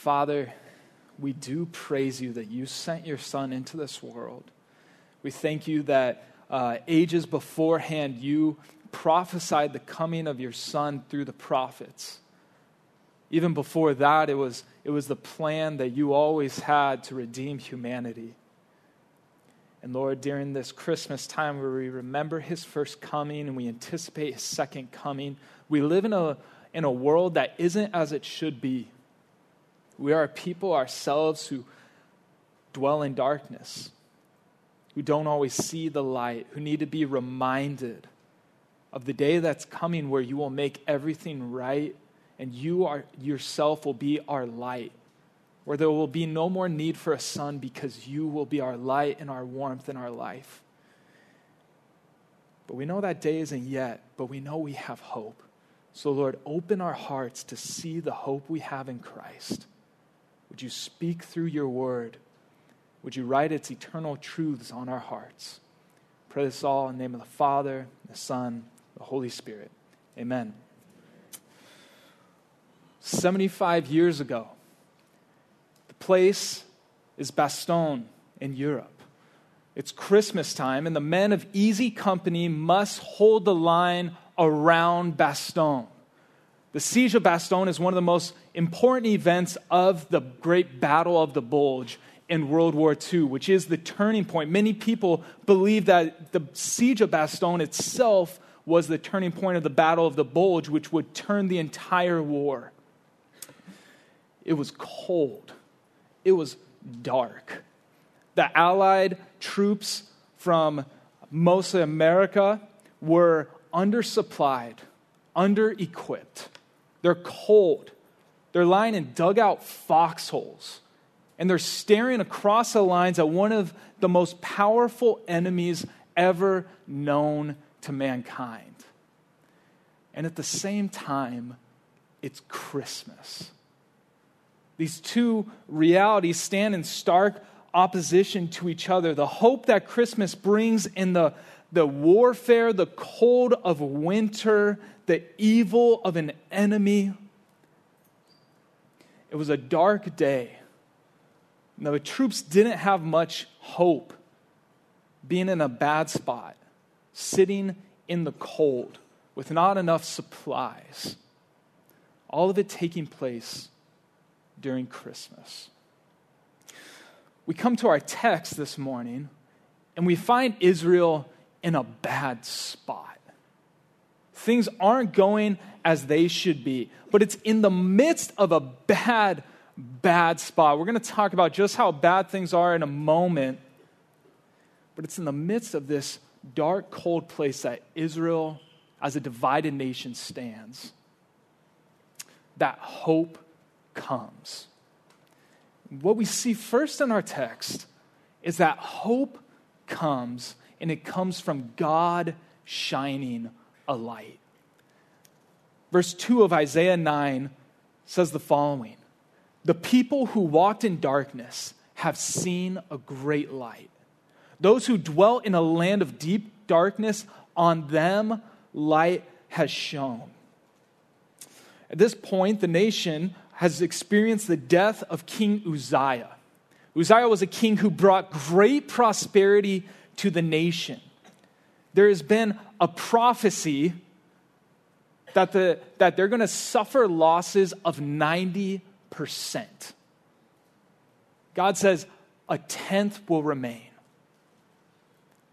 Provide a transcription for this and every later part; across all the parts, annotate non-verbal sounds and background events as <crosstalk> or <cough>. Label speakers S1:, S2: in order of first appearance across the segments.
S1: Father, we do praise you that you sent your Son into this world. We thank you that uh, ages beforehand you prophesied the coming of your Son through the prophets. Even before that, it was, it was the plan that you always had to redeem humanity. And Lord, during this Christmas time where we remember his first coming and we anticipate his second coming, we live in a, in a world that isn't as it should be. We are a people ourselves who dwell in darkness, who don't always see the light, who need to be reminded of the day that's coming where you will make everything right and you are, yourself will be our light, where there will be no more need for a sun because you will be our light and our warmth and our life. But we know that day isn't yet, but we know we have hope. So, Lord, open our hearts to see the hope we have in Christ. Would you speak through your word? Would you write its eternal truths on our hearts? Pray this all in the name of the Father, the Son, the Holy Spirit. Amen. 75 years ago. The place is Bastogne in Europe. It's Christmas time, and the men of easy company must hold the line around Bastogne. The siege of Bastogne is one of the most important events of the Great Battle of the Bulge in World War II, which is the turning point. Many people believe that the siege of Bastogne itself was the turning point of the Battle of the Bulge, which would turn the entire war. It was cold. It was dark. The Allied troops from mostly America were undersupplied, under equipped. They're cold. They're lying in dugout foxholes. And they're staring across the lines at one of the most powerful enemies ever known to mankind. And at the same time, it's Christmas. These two realities stand in stark opposition to each other. The hope that Christmas brings in the, the warfare, the cold of winter, the evil of an enemy. It was a dark day. Now, the troops didn't have much hope being in a bad spot, sitting in the cold with not enough supplies. All of it taking place during Christmas. We come to our text this morning and we find Israel in a bad spot. Things aren't going as they should be, but it's in the midst of a bad, bad spot. We're going to talk about just how bad things are in a moment, but it's in the midst of this dark, cold place that Israel, as a divided nation, stands. That hope comes. What we see first in our text is that hope comes, and it comes from God shining a light. Verse 2 of Isaiah 9 says the following The people who walked in darkness have seen a great light. Those who dwell in a land of deep darkness, on them light has shone. At this point, the nation has experienced the death of King Uzziah. Uzziah was a king who brought great prosperity to the nation. There has been a prophecy that, the, that they're going to suffer losses of 90%. God says a tenth will remain.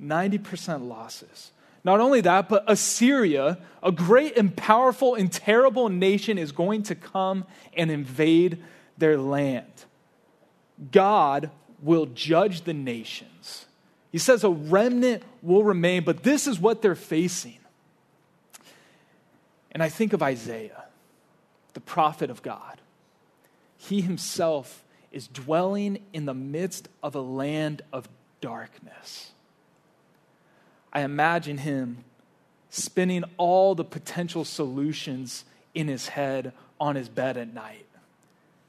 S1: 90% losses. Not only that, but Assyria, a great and powerful and terrible nation, is going to come and invade their land. God will judge the nations. He says a remnant will remain, but this is what they're facing. And I think of Isaiah, the prophet of God. He himself is dwelling in the midst of a land of darkness. I imagine him spinning all the potential solutions in his head on his bed at night.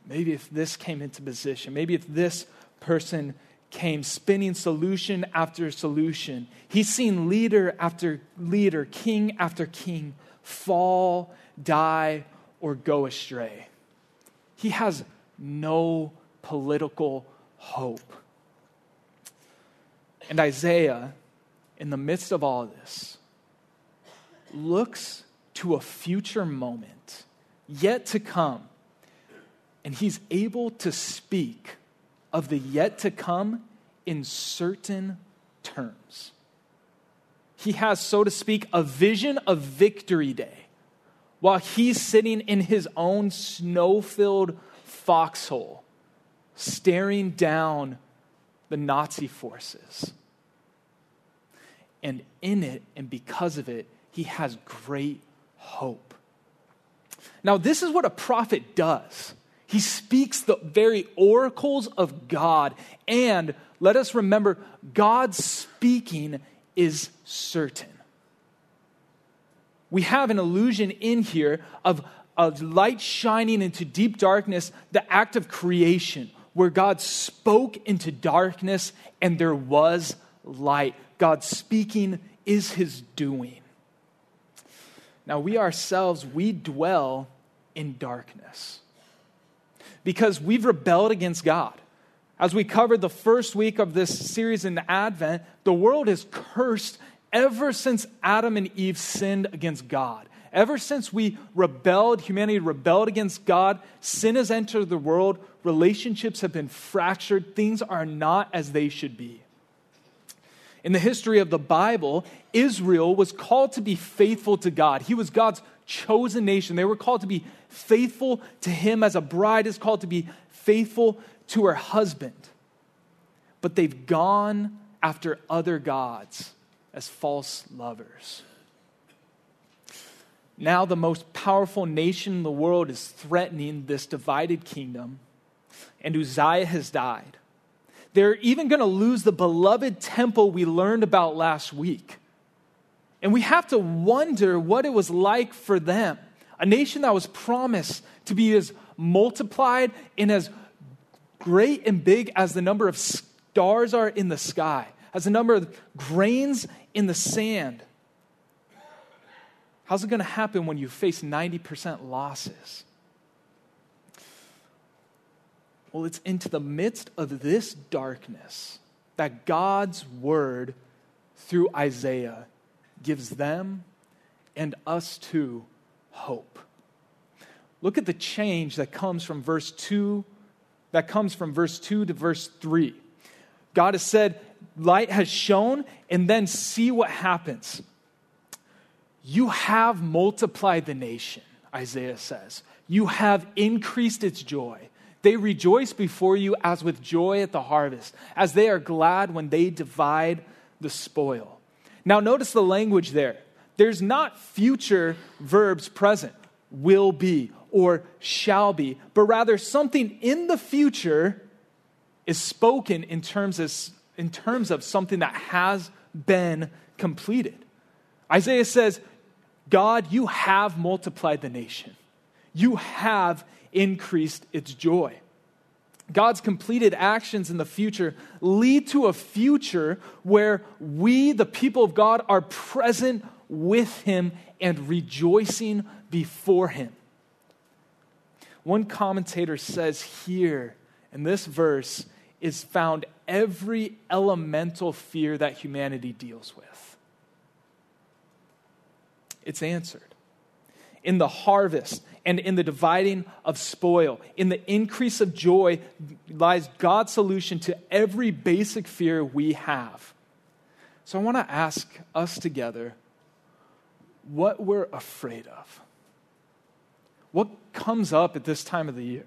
S1: Maybe if this came into position, maybe if this person came spinning solution after solution. He's seen leader after leader, king after king fall, die, or go astray. He has no political hope. And Isaiah, in the midst of all of this, looks to a future moment yet to come, and he's able to speak of the yet to come in certain terms. He has, so to speak, a vision of victory day while he's sitting in his own snow filled foxhole, staring down the Nazi forces. And in it, and because of it, he has great hope. Now, this is what a prophet does. He speaks the very oracles of God. And let us remember, God's speaking is certain. We have an illusion in here of, of light shining into deep darkness, the act of creation, where God spoke into darkness and there was light. God speaking is his doing. Now, we ourselves, we dwell in darkness because we've rebelled against God. As we covered the first week of this series in Advent, the world is cursed ever since Adam and Eve sinned against God. Ever since we rebelled, humanity rebelled against God, sin has entered the world, relationships have been fractured, things are not as they should be. In the history of the Bible, Israel was called to be faithful to God. He was God's chosen nation. They were called to be faithful to Him as a bride is called to be faithful to her husband. But they've gone after other gods as false lovers. Now, the most powerful nation in the world is threatening this divided kingdom, and Uzziah has died. They're even going to lose the beloved temple we learned about last week. And we have to wonder what it was like for them. A nation that was promised to be as multiplied and as great and big as the number of stars are in the sky, as the number of grains in the sand. How's it going to happen when you face 90% losses? Well, it's into the midst of this darkness that God's word through Isaiah gives them and us too hope. Look at the change that comes from verse 2 that comes from verse 2 to verse 3. God has said, light has shone and then see what happens. You have multiplied the nation, Isaiah says. You have increased its joy. They rejoice before you as with joy at the harvest, as they are glad when they divide the spoil. Now, notice the language there. There's not future verbs present, will be or shall be, but rather something in the future is spoken in terms of, in terms of something that has been completed. Isaiah says, God, you have multiplied the nation. You have increased its joy. God's completed actions in the future lead to a future where we, the people of God, are present with Him and rejoicing before Him. One commentator says here in this verse is found every elemental fear that humanity deals with. It's answered. In the harvest, and in the dividing of spoil. In the increase of joy lies God's solution to every basic fear we have. So I want to ask us together what we're afraid of. What comes up at this time of the year?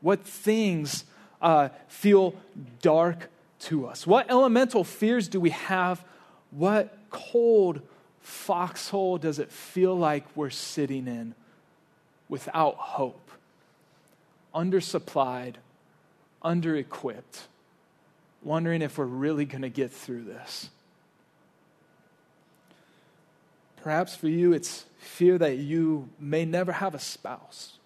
S1: What things uh, feel dark to us? What elemental fears do we have? What cold foxhole does it feel like we're sitting in without hope, undersupplied, under equipped, wondering if we're really going to get through this. Perhaps for you, it's fear that you may never have a spouse.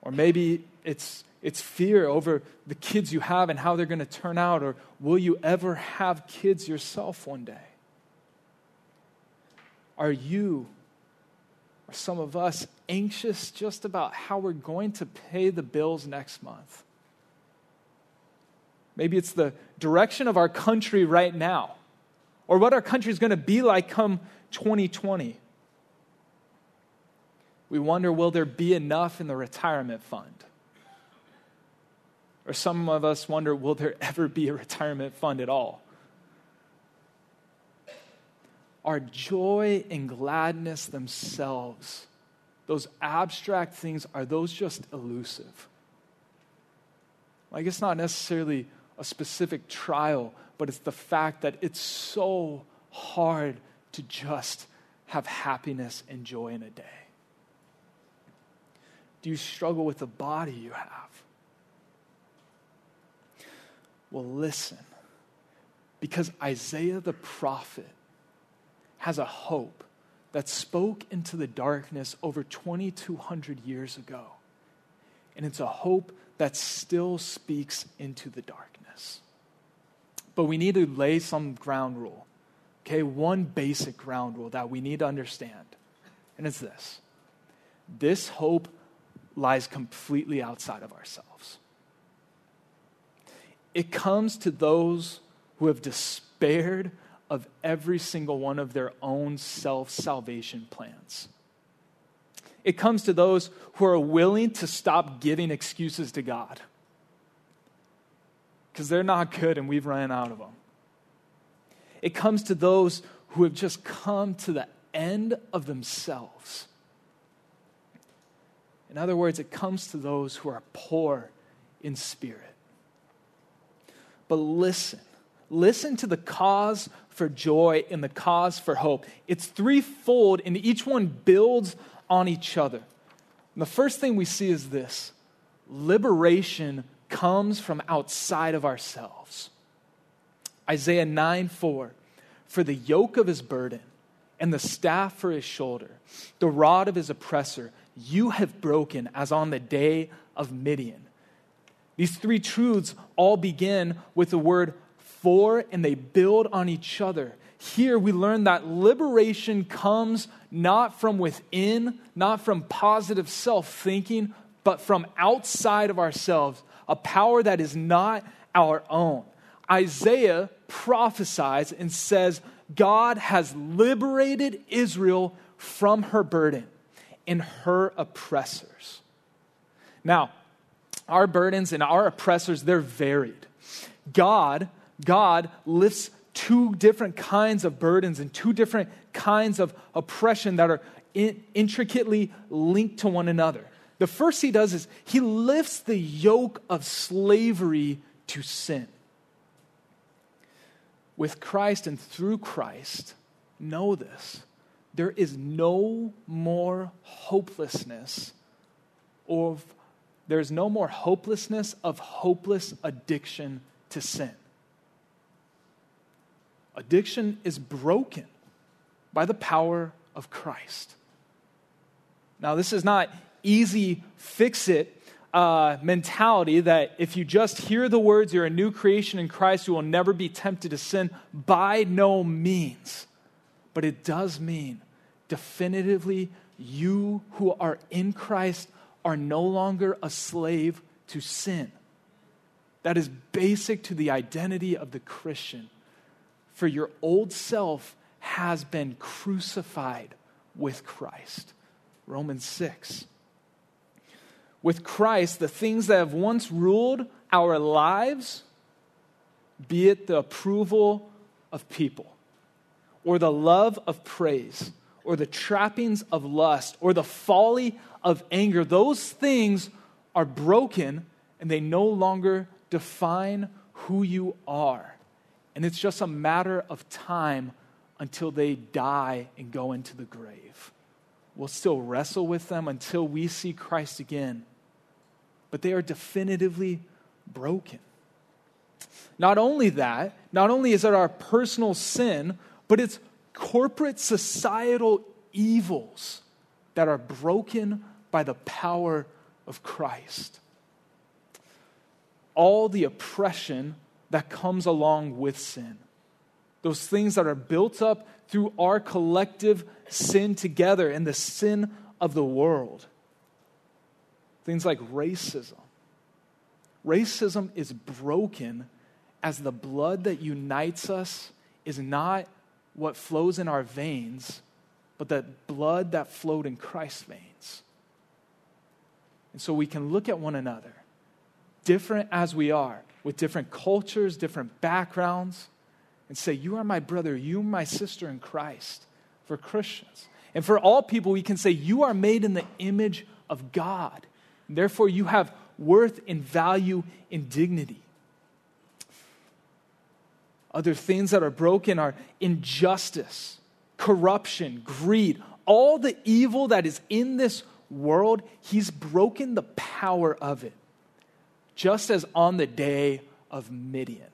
S1: Or maybe it's, it's fear over the kids you have and how they're going to turn out. Or will you ever have kids yourself one day? Are you or some of us anxious just about how we're going to pay the bills next month. Maybe it's the direction of our country right now, or what our country is going to be like come 2020. We wonder will there be enough in the retirement fund? Or some of us wonder will there ever be a retirement fund at all? Our joy and gladness themselves, those abstract things, are those just elusive? Like it's not necessarily a specific trial, but it's the fact that it's so hard to just have happiness and joy in a day. Do you struggle with the body you have? Well, listen, because Isaiah the prophet has a hope that spoke into the darkness over 2,200 years ago. And it's a hope that still speaks into the darkness. But we need to lay some ground rule. Okay, one basic ground rule that we need to understand. And it's this this hope lies completely outside of ourselves. It comes to those who have despaired of every single one of their own self salvation plans. It comes to those who are willing to stop giving excuses to God because they're not good and we've ran out of them. It comes to those who have just come to the end of themselves. In other words, it comes to those who are poor in spirit. But listen, listen to the cause for joy and the cause for hope. It's threefold, and each one builds on each other. And the first thing we see is this liberation comes from outside of ourselves. Isaiah 9 4 For the yoke of his burden and the staff for his shoulder, the rod of his oppressor, you have broken as on the day of Midian. These three truths all begin with the word for and they build on each other. Here we learn that liberation comes not from within, not from positive self thinking, but from outside of ourselves, a power that is not our own. Isaiah prophesies and says, God has liberated Israel from her burden and her oppressors. Now, our burdens and our oppressors, they're varied. God, God lifts two different kinds of burdens and two different kinds of oppression that are in, intricately linked to one another. The first he does is he lifts the yoke of slavery to sin. With Christ and through Christ, know this there is no more hopelessness or there's no more hopelessness of hopeless addiction to sin. Addiction is broken by the power of Christ. Now, this is not easy fix it uh, mentality that if you just hear the words, you're a new creation in Christ, you will never be tempted to sin. By no means. But it does mean definitively you who are in Christ are no longer a slave to sin. That is basic to the identity of the Christian. For your old self has been crucified with Christ. Romans 6. With Christ, the things that have once ruled our lives, be it the approval of people, or the love of praise, or the trappings of lust, or the folly of anger, those things are broken and they no longer define who you are. And it's just a matter of time until they die and go into the grave. We'll still wrestle with them until we see Christ again. But they are definitively broken. Not only that, not only is it our personal sin, but it's corporate societal evils that are broken by the power of Christ. All the oppression that comes along with sin, those things that are built up through our collective sin together and the sin of the world. Things like racism. Racism is broken as the blood that unites us is not what flows in our veins, but the blood that flowed in Christ's veins. And so we can look at one another, different as we are, with different cultures, different backgrounds, and say, You are my brother, you are my sister in Christ for Christians. And for all people, we can say, You are made in the image of God. Therefore, you have worth and value and dignity. Other things that are broken are injustice, corruption, greed, all the evil that is in this world. He's broken the power of it, just as on the day of Midian.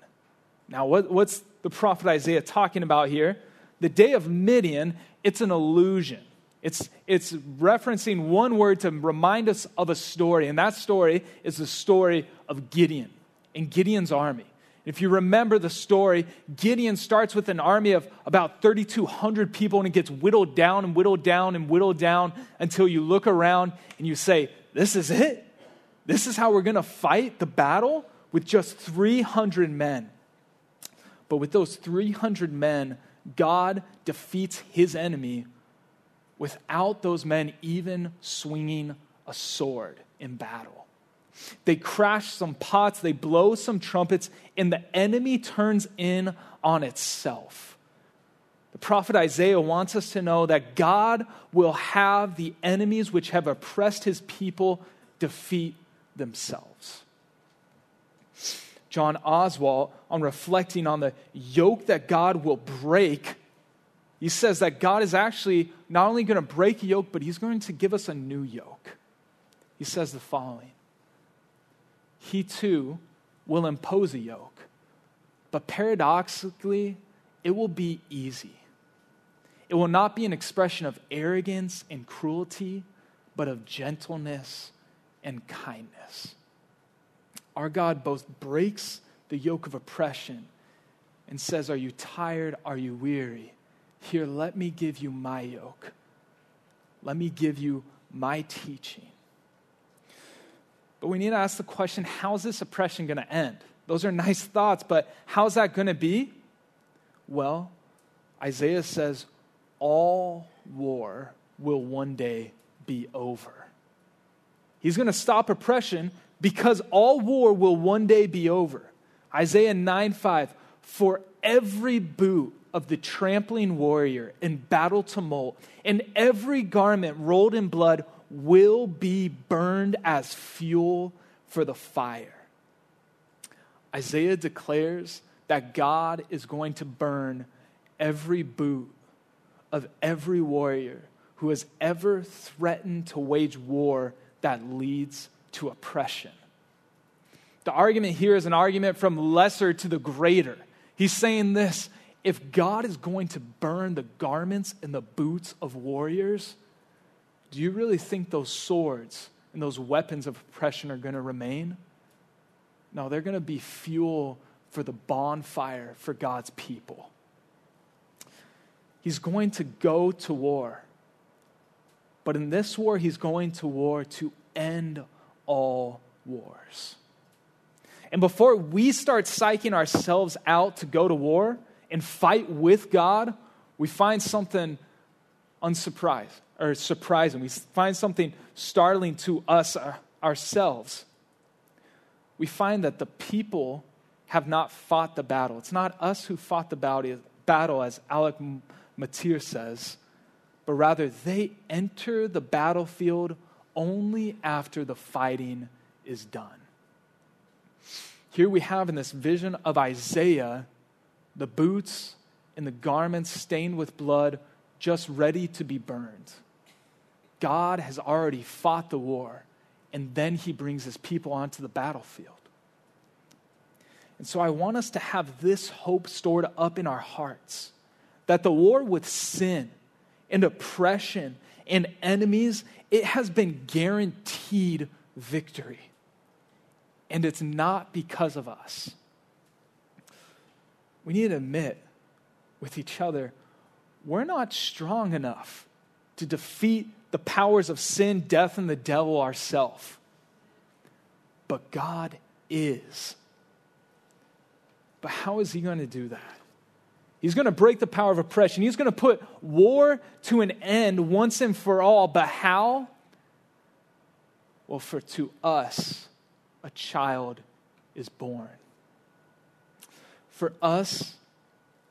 S1: Now, what, what's the prophet Isaiah talking about here? The day of Midian, it's an illusion. It's, it's referencing one word to remind us of a story, and that story is the story of Gideon and Gideon's army. If you remember the story, Gideon starts with an army of about 3,200 people and it gets whittled down and whittled down and whittled down until you look around and you say, This is it? This is how we're going to fight the battle with just 300 men. But with those 300 men, God defeats his enemy without those men even swinging a sword in battle. They crash some pots, they blow some trumpets, and the enemy turns in on itself. The prophet Isaiah wants us to know that God will have the enemies which have oppressed his people defeat themselves. John Oswalt, on reflecting on the yoke that God will break, he says that God is actually not only going to break a yoke, but he's going to give us a new yoke. He says the following He too will impose a yoke, but paradoxically, it will be easy. It will not be an expression of arrogance and cruelty, but of gentleness and kindness. Our God both breaks the yoke of oppression and says, Are you tired? Are you weary? Here, let me give you my yoke. Let me give you my teaching. But we need to ask the question how's this oppression going to end? Those are nice thoughts, but how's that going to be? Well, Isaiah says, all war will one day be over. He's going to stop oppression because all war will one day be over. Isaiah 9 5, for every boot of the trampling warrior in battle tumult and every garment rolled in blood will be burned as fuel for the fire. Isaiah declares that God is going to burn every boot of every warrior who has ever threatened to wage war that leads to oppression. The argument here is an argument from lesser to the greater. He's saying this if God is going to burn the garments and the boots of warriors, do you really think those swords and those weapons of oppression are going to remain? No, they're going to be fuel for the bonfire for God's people. He's going to go to war. But in this war, he's going to war to end all wars. And before we start psyching ourselves out to go to war and fight with God, we find something unsurprised or surprising. We find something startling to us uh, ourselves. We find that the people have not fought the battle. It's not us who fought the battle, as Alec Motyer says, but rather they enter the battlefield only after the fighting is done. Here we have in this vision of Isaiah the boots and the garments stained with blood just ready to be burned. God has already fought the war, and then he brings his people onto the battlefield. And so I want us to have this hope stored up in our hearts that the war with sin and oppression and enemies, it has been guaranteed victory. And it's not because of us. We need to admit with each other, we're not strong enough to defeat the powers of sin, death, and the devil ourselves. But God is. But how is he going to do that? He's going to break the power of oppression. He's going to put war to an end once and for all. But how? Well, for to us, a child is born. For us,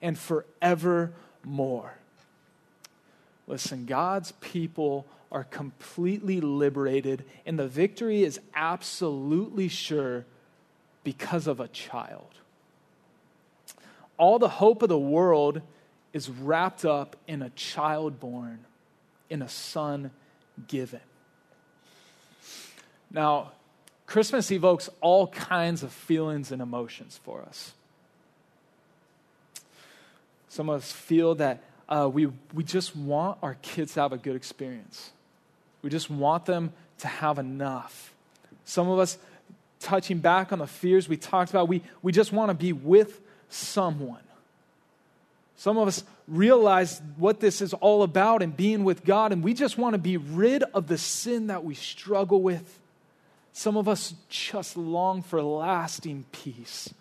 S1: and forevermore. Listen, God's people are completely liberated, and the victory is absolutely sure because of a child. All the hope of the world is wrapped up in a child born, in a son given. Now, Christmas evokes all kinds of feelings and emotions for us. Some of us feel that uh, we, we just want our kids to have a good experience. We just want them to have enough. Some of us, touching back on the fears we talked about, we, we just want to be with someone. Some of us realize what this is all about and being with God, and we just want to be rid of the sin that we struggle with. Some of us just long for lasting peace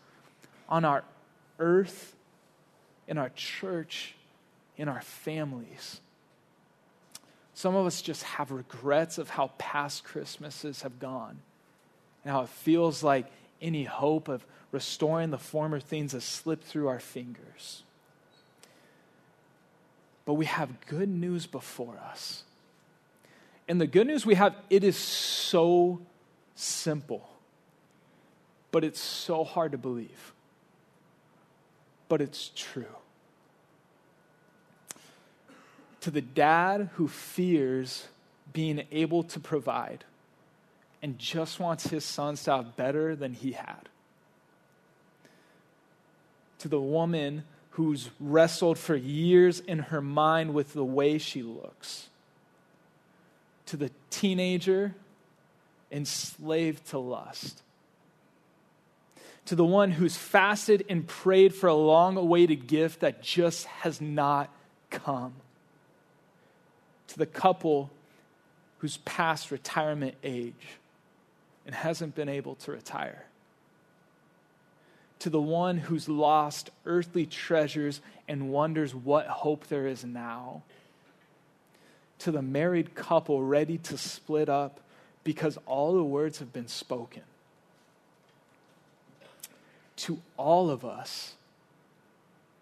S1: on our earth, in our church, in our families. Some of us just have regrets of how past Christmases have gone and how it feels like any hope of restoring the former things has slipped through our fingers. But we have good news before us. And the good news we have, it is so simple, but it's so hard to believe. But it's true. to the dad who fears being able to provide and just wants his sons to have better than he had. To the woman who's wrestled for years in her mind with the way she looks. To the teenager enslaved to lust. To the one who's fasted and prayed for a long awaited gift that just has not come to the couple who's past retirement age and hasn't been able to retire. To the one who's lost earthly treasures and wonders what hope there is now. To the married couple ready to split up because all the words have been spoken. To all of us,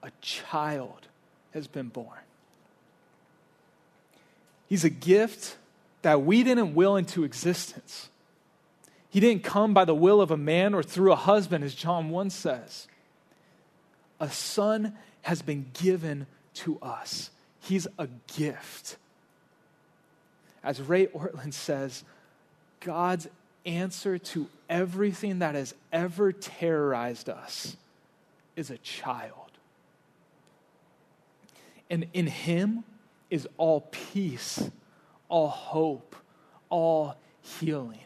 S1: a child has been born. He's a gift that we didn't will into existence. He didn't come by the will of a man or through a husband, as John 1 says. A son has been given to us, he's a gift. As Ray Ortlund says, God's answer to everything that has ever terrorized us is a child. And in Him, is all peace, all hope, all healing.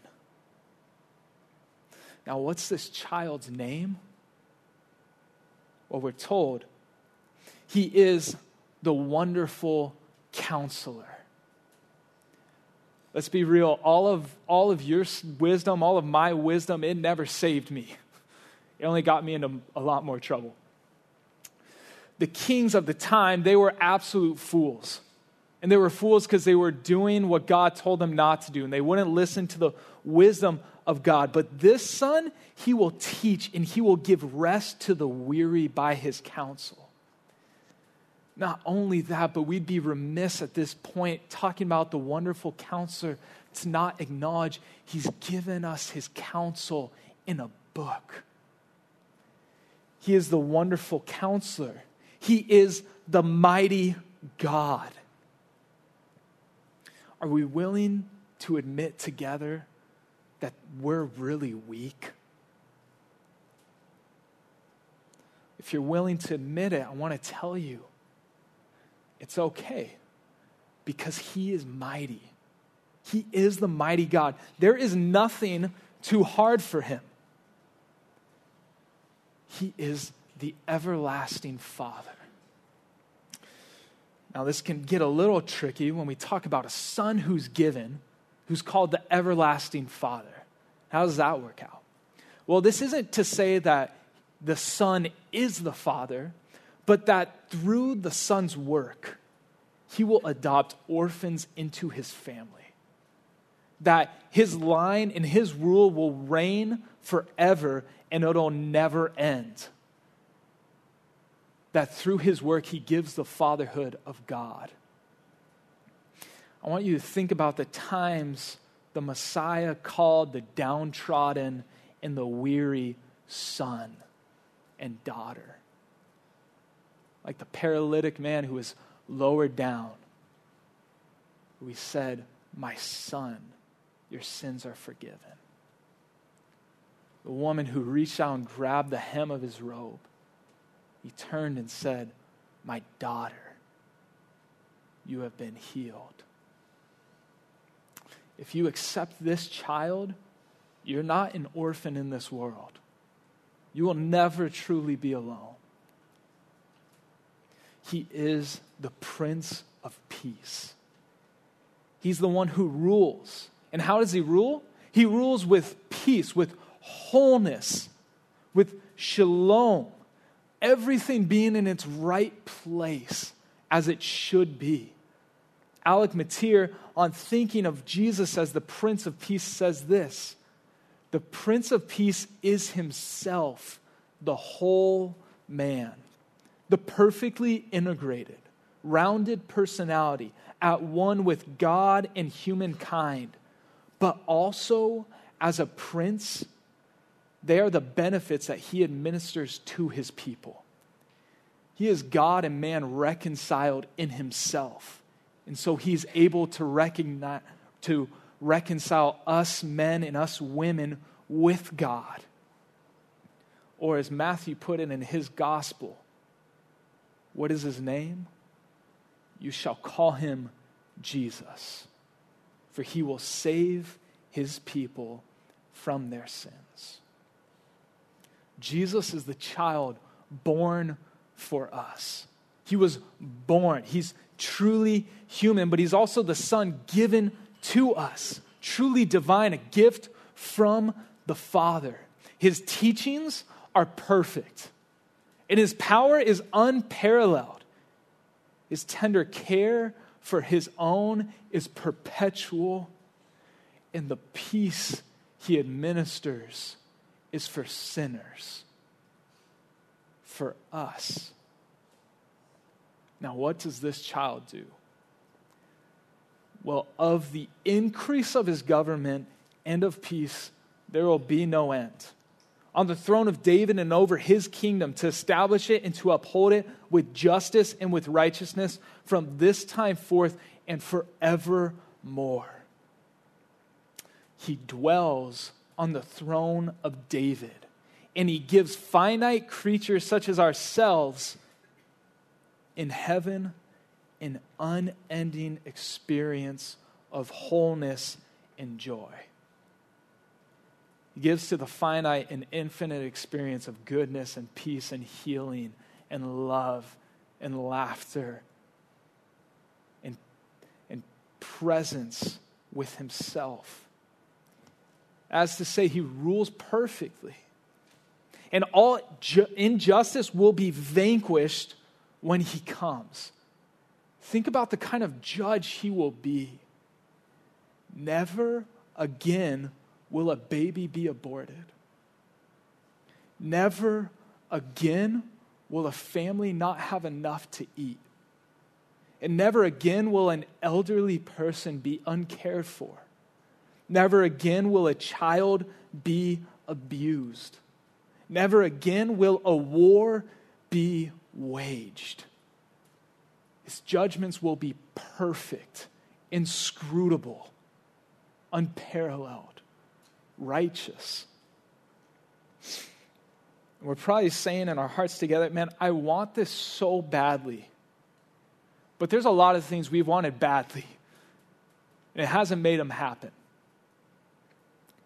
S1: Now, what's this child's name? Well, we're told he is the wonderful counselor. Let's be real, all of, all of your wisdom, all of my wisdom, it never saved me. It only got me into a lot more trouble. The kings of the time, they were absolute fools. And they were fools because they were doing what God told them not to do, and they wouldn't listen to the wisdom of God. But this son, he will teach and he will give rest to the weary by his counsel. Not only that, but we'd be remiss at this point talking about the wonderful counselor to not acknowledge he's given us his counsel in a book. He is the wonderful counselor, he is the mighty God. Are we willing to admit together that we're really weak? If you're willing to admit it, I want to tell you it's okay because He is mighty. He is the mighty God. There is nothing too hard for Him. He is the everlasting Father. Now, this can get a little tricky when we talk about a son who's given, who's called the everlasting Father. How does that work out? Well, this isn't to say that the Son is the Father, but that through the Son's work, he will adopt orphans into his family. That his line and his rule will reign forever and it'll never end. That through his work, he gives the fatherhood of God. I want you to think about the times the Messiah called the downtrodden and the weary son and daughter. Like the paralytic man who was lowered down. We said, My son, your sins are forgiven. The woman who reached out and grabbed the hem of his robe, he turned and said, My daughter, you have been healed. If you accept this child, you're not an orphan in this world. You will never truly be alone. He is the Prince of Peace. He's the one who rules. And how does he rule? He rules with peace, with wholeness, with shalom, everything being in its right place as it should be. Alec Motyer, on thinking of Jesus as the Prince of Peace, says this The Prince of Peace is himself the whole man, the perfectly integrated, rounded personality at one with God and humankind, but also as a prince, they are the benefits that he administers to his people. He is God and man reconciled in himself. And so he's able to recognize to reconcile us men and us women with God. Or as Matthew put it in his gospel, what is his name? You shall call him Jesus, for he will save his people from their sins. Jesus is the child born for us. He was born. He's truly human, but he's also the son given to us, truly divine, a gift from the Father. His teachings are perfect, and his power is unparalleled. His tender care for his own is perpetual, and the peace he administers is for sinners, for us. Now, what does this child do? Well, of the increase of his government and of peace, there will be no end on the throne of David and over his kingdom to establish it and to uphold it with justice and with righteousness from this time forth and forevermore. He dwells on the throne of David and he gives finite creatures such as ourselves in heaven an unending experience of wholeness and joy. Gives to the finite an infinite experience of goodness and peace and healing and love and laughter and, and presence with himself. As to say, he rules perfectly. And all ju- injustice will be vanquished when he comes. Think about the kind of judge he will be. Never again will a baby be aborted. Never again will a family not have enough to eat. And never again will an elderly person be uncared for. Never again will a child be abused. Never again will a war be waged. His judgments will be perfect, inscrutable, unparalleled, righteous. We're probably saying in our hearts together, man, I want this so badly. But there's a lot of things we've wanted badly, and it hasn't made them happen.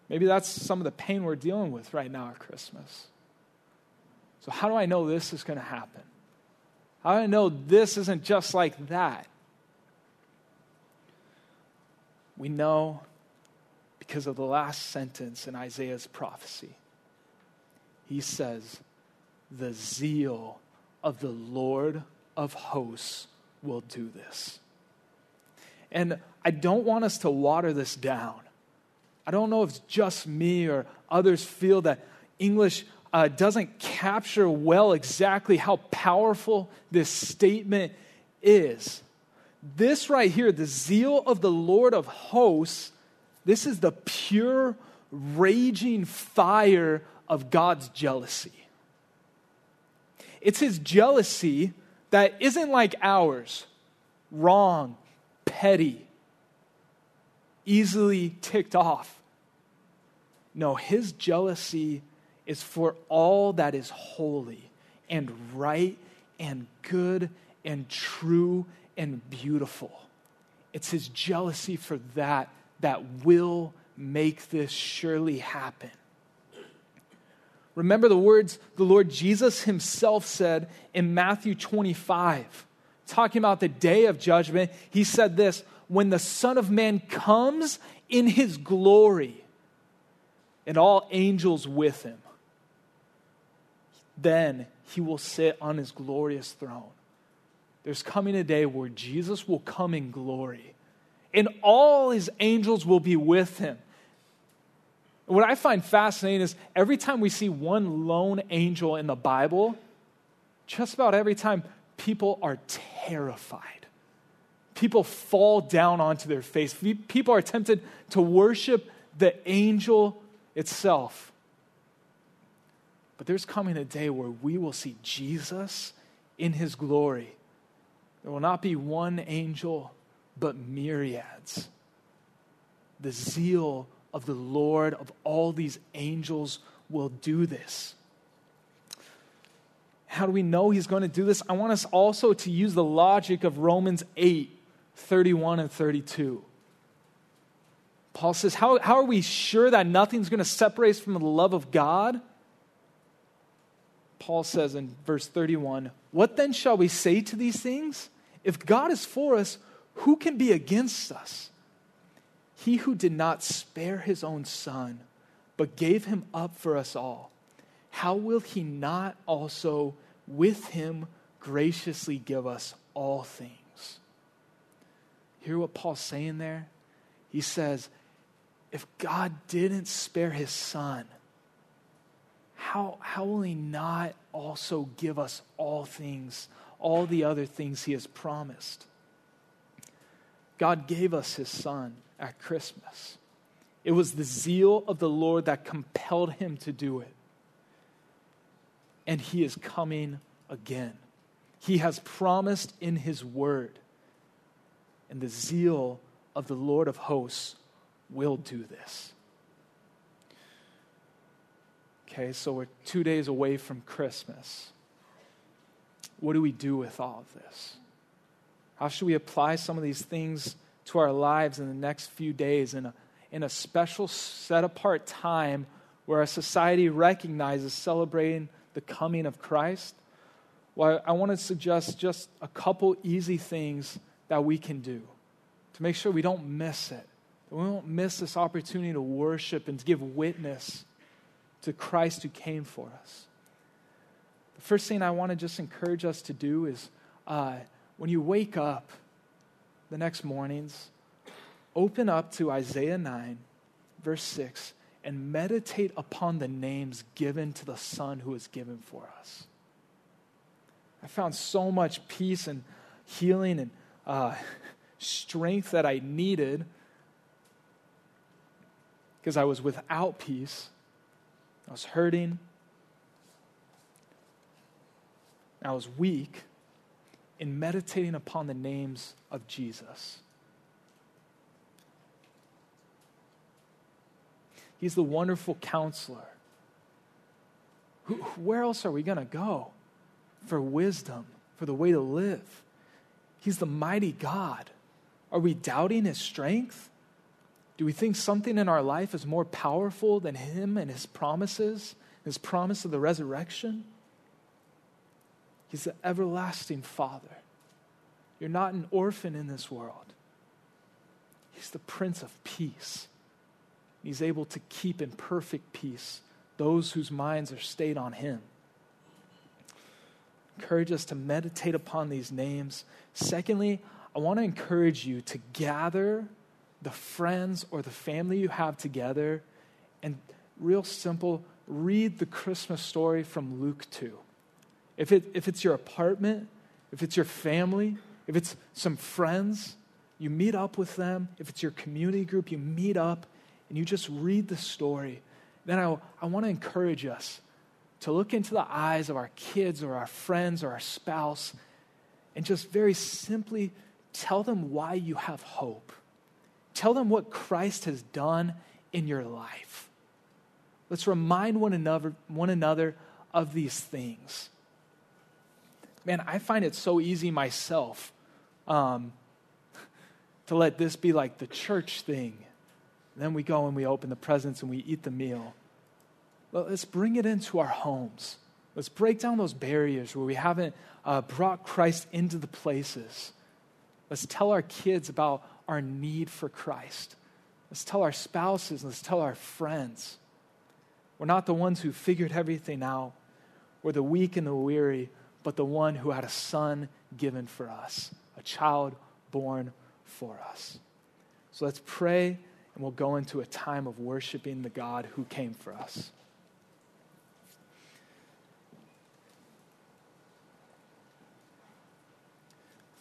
S1: Maybe that's some of the pain we're dealing with right now at Christmas. So, how do I know this is going to happen? How do I know this isn't just like that? We know because of the last sentence in Isaiah's prophecy. He says, The zeal of the Lord of hosts will do this. And I don't want us to water this down. I don't know if it's just me or others feel that English uh, doesn't capture well exactly how powerful this statement is. This right here, the zeal of the Lord of hosts, this is the pure, raging fire of God's jealousy. It's his jealousy that isn't like ours wrong, petty, easily ticked off. No, his jealousy is for all that is holy and right and good and true and beautiful. It's his jealousy for that that will make this surely happen. Remember the words the Lord Jesus himself said in Matthew 25, talking about the day of judgment. He said this when the Son of Man comes in his glory and all angels with him, then he will sit on his glorious throne. There's coming a day where Jesus will come in glory, and all his angels will be with him. What I find fascinating is every time we see one lone angel in the Bible, just about every time people are terrified. People fall down onto their face. People are tempted to worship the angel itself. But there's coming a day where we will see Jesus in his glory. There will not be one angel, but myriads. The zeal of the Lord of all these angels will do this. How do we know he's going to do this? I want us also to use the logic of Romans 8 31 and 32. Paul says, How, how are we sure that nothing's going to separate us from the love of God? Paul says in verse 31 What then shall we say to these things? If God is for us, who can be against us? He who did not spare his own son, but gave him up for us all, how will he not also with him graciously give us all things? Hear what Paul's saying there? He says, if God didn't spare his son, how, how will he not also give us all things, all the other things he has promised? God gave us his son at Christmas. It was the zeal of the Lord that compelled him to do it. And he is coming again. He has promised in his word. And the zeal of the Lord of hosts will do this. Okay, so we're two days away from Christmas. What do we do with all of this? How should we apply some of these things to our lives in the next few days in a, in a special set apart time where our society recognizes celebrating the coming of Christ, well, I want to suggest just a couple easy things that we can do to make sure we don't miss it. That we won't miss this opportunity to worship and to give witness to Christ who came for us. The first thing I want to just encourage us to do is uh, when you wake up, the next mornings, open up to Isaiah 9, verse 6, and meditate upon the names given to the Son who is given for us. I found so much peace and healing and uh, <laughs> strength that I needed because I was without peace. I was hurting. I was weak in meditating upon the names of Jesus. He's the wonderful counselor. Who, where else are we going to go for wisdom, for the way to live? He's the mighty God. Are we doubting his strength? Do we think something in our life is more powerful than him and his promises, his promise of the resurrection? He's the everlasting Father. You're not an orphan in this world. He's the Prince of Peace. He's able to keep in perfect peace those whose minds are stayed on Him. Encourage us to meditate upon these names. Secondly, I want to encourage you to gather the friends or the family you have together and, real simple, read the Christmas story from Luke 2. If, it, if it's your apartment, if it's your family, if it's some friends, you meet up with them. If it's your community group, you meet up and you just read the story. Then I, I want to encourage us to look into the eyes of our kids or our friends or our spouse and just very simply tell them why you have hope. Tell them what Christ has done in your life. Let's remind one another, one another of these things. Man, I find it so easy myself um, <laughs> to let this be like the church thing. then we go and we open the presents and we eat the meal. But let's bring it into our homes. Let's break down those barriers where we haven't uh, brought Christ into the places. Let's tell our kids about our need for Christ. Let's tell our spouses, let's tell our friends. We're not the ones who figured everything out. We're the weak and the weary, but the one who had a son given for us, a child born for us. So let's pray, and we'll go into a time of worshiping the God who came for us.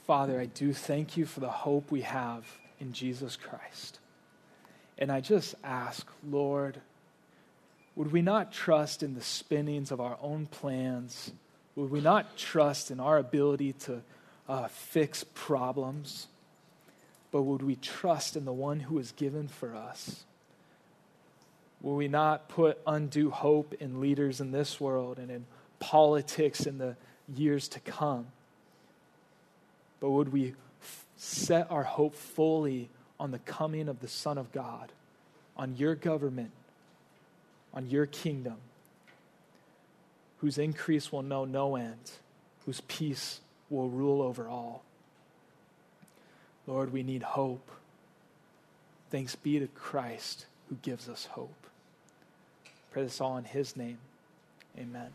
S1: Father, I do thank you for the hope we have in Jesus Christ. And I just ask, Lord, would we not trust in the spinnings of our own plans? Would we not trust in our ability to uh, fix problems? But would we trust in the one who is given for us? Will we not put undue hope in leaders in this world and in politics in the years to come? But would we f- set our hope fully on the coming of the Son of God, on your government, on your kingdom, whose increase will know no end, whose peace will rule over all? Lord, we need hope. Thanks be to Christ who gives us hope. Pray this all in his name. Amen.